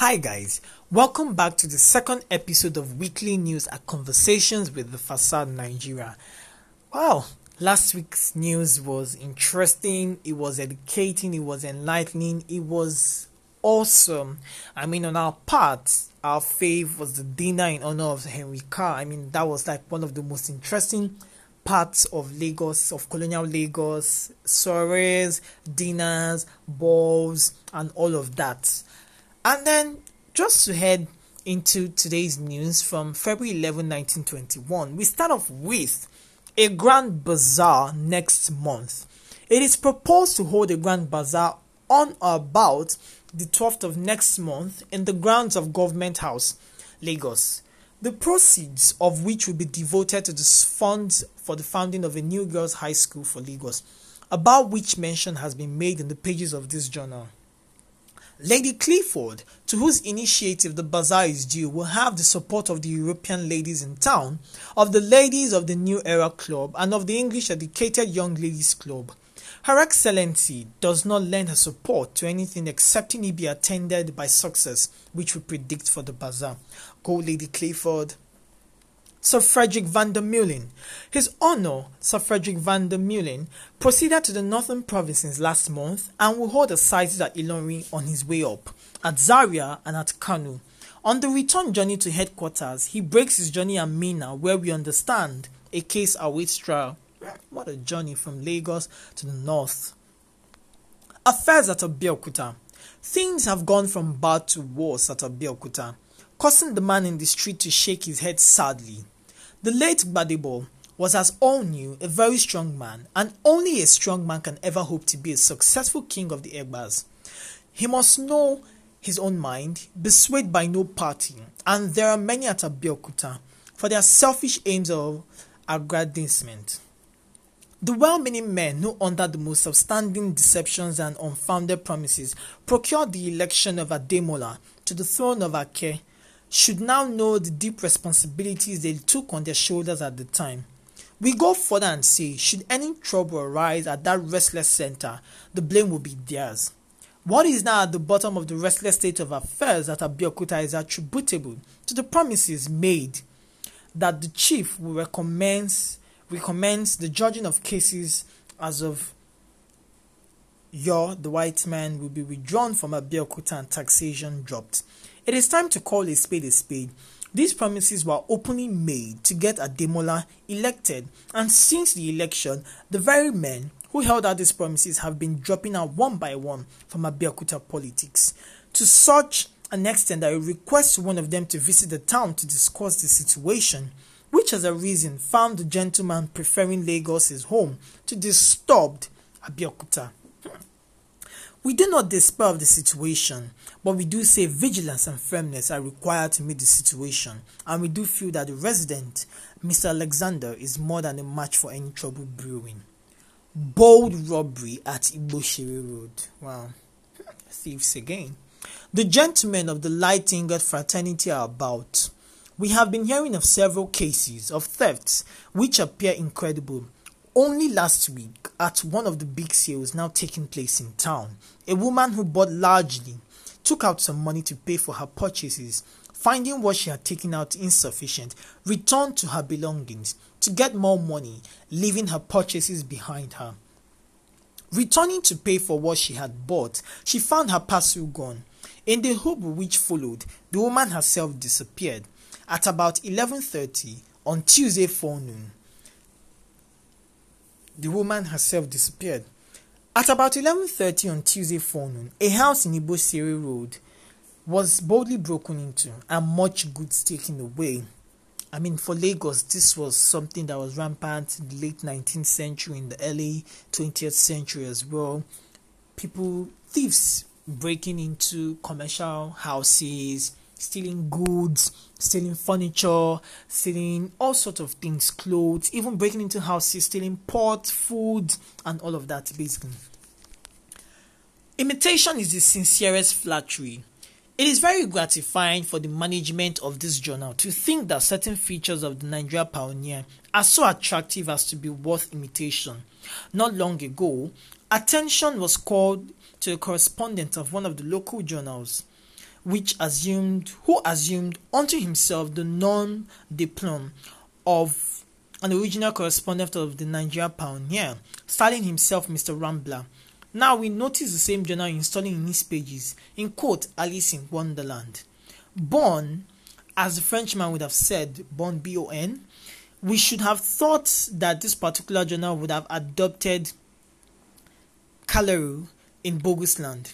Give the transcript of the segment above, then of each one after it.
Hi, guys. Welcome back to the second episode of Weekly News at Conversations with the Facade Nigeria. Wow, last week's news was interesting, it was educating, it was enlightening, it was awesome. I mean, on our part, our fave was the dinner in honor of Henry Carr. I mean, that was like one of the most interesting parts of Lagos, of colonial Lagos, soirees, dinners, balls, and all of that. And then just to head into today's news from February 11, 1921, we start off with a grand bazaar next month. It is proposed to hold a grand bazaar on or about the 12th of next month in the grounds of Government House, Lagos. The proceeds of which will be devoted to the funds for the founding of a new girls' high school for Lagos, about which mention has been made in the pages of this journal. Lady Clifford, to whose initiative the bazaar is due, will have the support of the European ladies in town, of the ladies of the New Era Club, and of the English Educated Young Ladies Club. Her Excellency does not lend her support to anything excepting it be attended by success, which we predict for the bazaar. Go, Lady Clifford. Sir Frederick van der Meulen. His Honor, Sir Frederick van der Meulen, proceeded to the northern provinces last month and will hold a assizes at Ilorin on his way up, at Zaria and at Kano. On the return journey to headquarters, he breaks his journey at Minna, where we understand a case awaits trial. What a journey from Lagos to the north. Affairs at Abeokuta. Things have gone from bad to worse at Abeokuta, causing the man in the street to shake his head sadly. The late Gbadebo was, as all knew, a very strong man, and only a strong man can ever hope to be a successful king of the Egbas. He must know his own mind, be swayed by no party, and there are many at Abeokuta for their selfish aims of aggrandizement. The well meaning men who, under the most outstanding deceptions and unfounded promises, procured the election of Ademola to the throne of Ake should now know the deep responsibilities they took on their shoulders at the time. We go further and say, should any trouble arise at that restless center, the blame will be theirs. What is now at the bottom of the restless state of affairs at Abeokuta is attributable to the promises made that the chief will recommence, recommence the judging of cases as of your, the white man, will be withdrawn from Abeokuta and taxation dropped. It is time to call a spade a spade. These promises were openly made to get Ademola elected, and since the election, the very men who held out these promises have been dropping out one by one from Abeokuta politics. To such an extent that I request one of them to visit the town to discuss the situation, which as a reason found the gentleman preferring Lagos his home to disturbed Abeokuta. We do not despair of the situation, but we do say vigilance and firmness are required to meet the situation, and we do feel that the resident, Mr. Alexander, is more than a match for any trouble brewing. Bold robbery at Igbosere Road. Wow. Thieves again. The gentlemen of the light ingot fraternity are about. We have been hearing of several cases of thefts which appear incredible only last week, at one of the big sales now taking place in town, a woman who bought largely took out some money to pay for her purchases. Finding what she had taken out insufficient, returned to her belongings to get more money, leaving her purchases behind her. Returning to pay for what she had bought, she found her parcel gone. In the hope which followed, the woman herself disappeared. At about 11:30 on Tuesday forenoon, the woman herself disappeared. At about 11:30 on Tuesday forenoon, a house in Igbosere Road was boldly broken into and much goods taken away. I mean, for Lagos, this was something that was rampant in the late 19th century, in the early 20th century as well. People, thieves breaking into commercial houses, stealing goods, stealing furniture, stealing all sorts of things, clothes, even breaking into houses, stealing pots, food, and all of that basically. Imitation is the sincerest flattery. It is very gratifying for the management of this journal to think that certain features of the Nigeria pioneer are so attractive as to be worth imitation. Not long ago, attention was called to a correspondent of one of the local journals which assumed who assumed unto himself the non diplom of an original correspondent of the Nigeria Pioneer, styling himself Mr. Rambler. Now we notice the same journal installing in his pages, in quote, Alice in Wonderland. Born, as the Frenchman would have said, born B O N, we should have thought that this particular journal would have adopted Calero in Bogusland.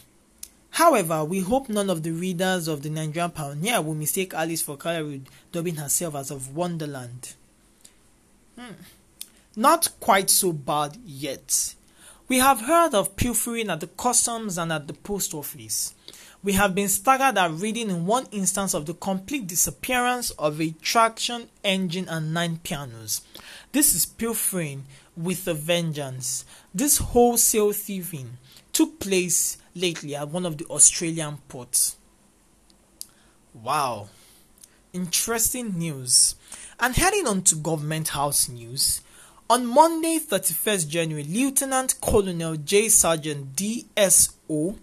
However, we hope none of the readers of the Nigerian Pioneer will mistake Alice for Calleru, dubbing herself as of Wonderland. Hmm. Not quite so bad yet. We have heard of pilfering at the customs and at the post office. We have been staggered at reading in one instance of the complete disappearance of a traction engine and nine pianos. This is pilfering with a vengeance. This wholesale thieving took place lately at one of the Australian ports. Wow, interesting news. And heading on to Government House news. On Monday, 31st January, Lieutenant Colonel J. Sergeant DSO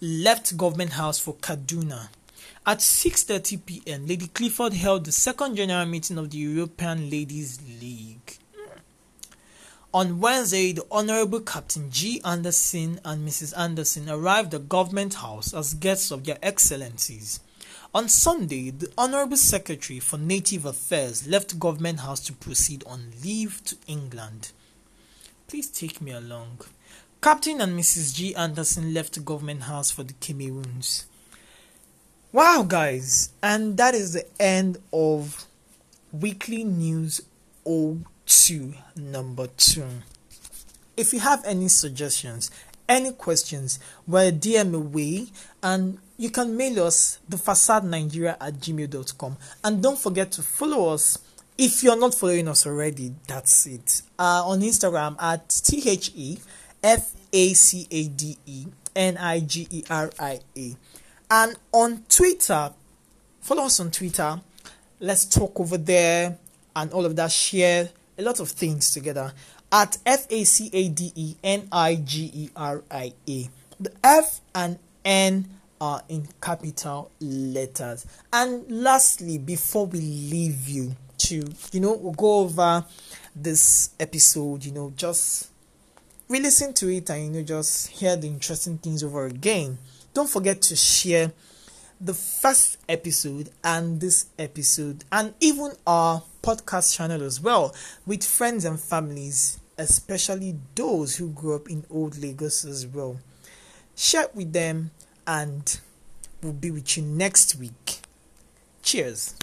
left Government House for Kaduna. At 6:30 p.m., Lady Clifford held the second general meeting of the European Ladies League. On Wednesday, the Honorable Captain G. Anderson and Mrs. Anderson arrived at Government House as guests of Their Excellencies. On Sunday, the Honorable Secretary for Native Affairs left Government House to proceed on leave to England. Please take me along. Captain and Mrs. G. Anderson left Government House for the Cameroons. Wow, guys, and that is the end of Weekly News 02 number 2. If you have any suggestions, any questions, we're DM away and you can mail us the facade nigeria at gmail.com and don't forget to follow us. If you're not following us already that's it. Uh, on instagram at t-h-e-f-a-c-a-d-e-n-i-g-e-r-i-a and on twitter follow us on twitter. Let's talk over there and all of that. Share a lot of things together at f-a-c-a-d-e-n-i-g-e-r-i-a the f and n are in capital letters. And lastly, before we leave you to, you know, we'll go over this episode, you know, just re listen to it and, you know, just hear the interesting things over again. Don't forget to share the first episode and this episode and even our podcast channel as well with friends and families, especially those who grew up in old Lagos as well. Share with them and we'll be with you next week. Cheers.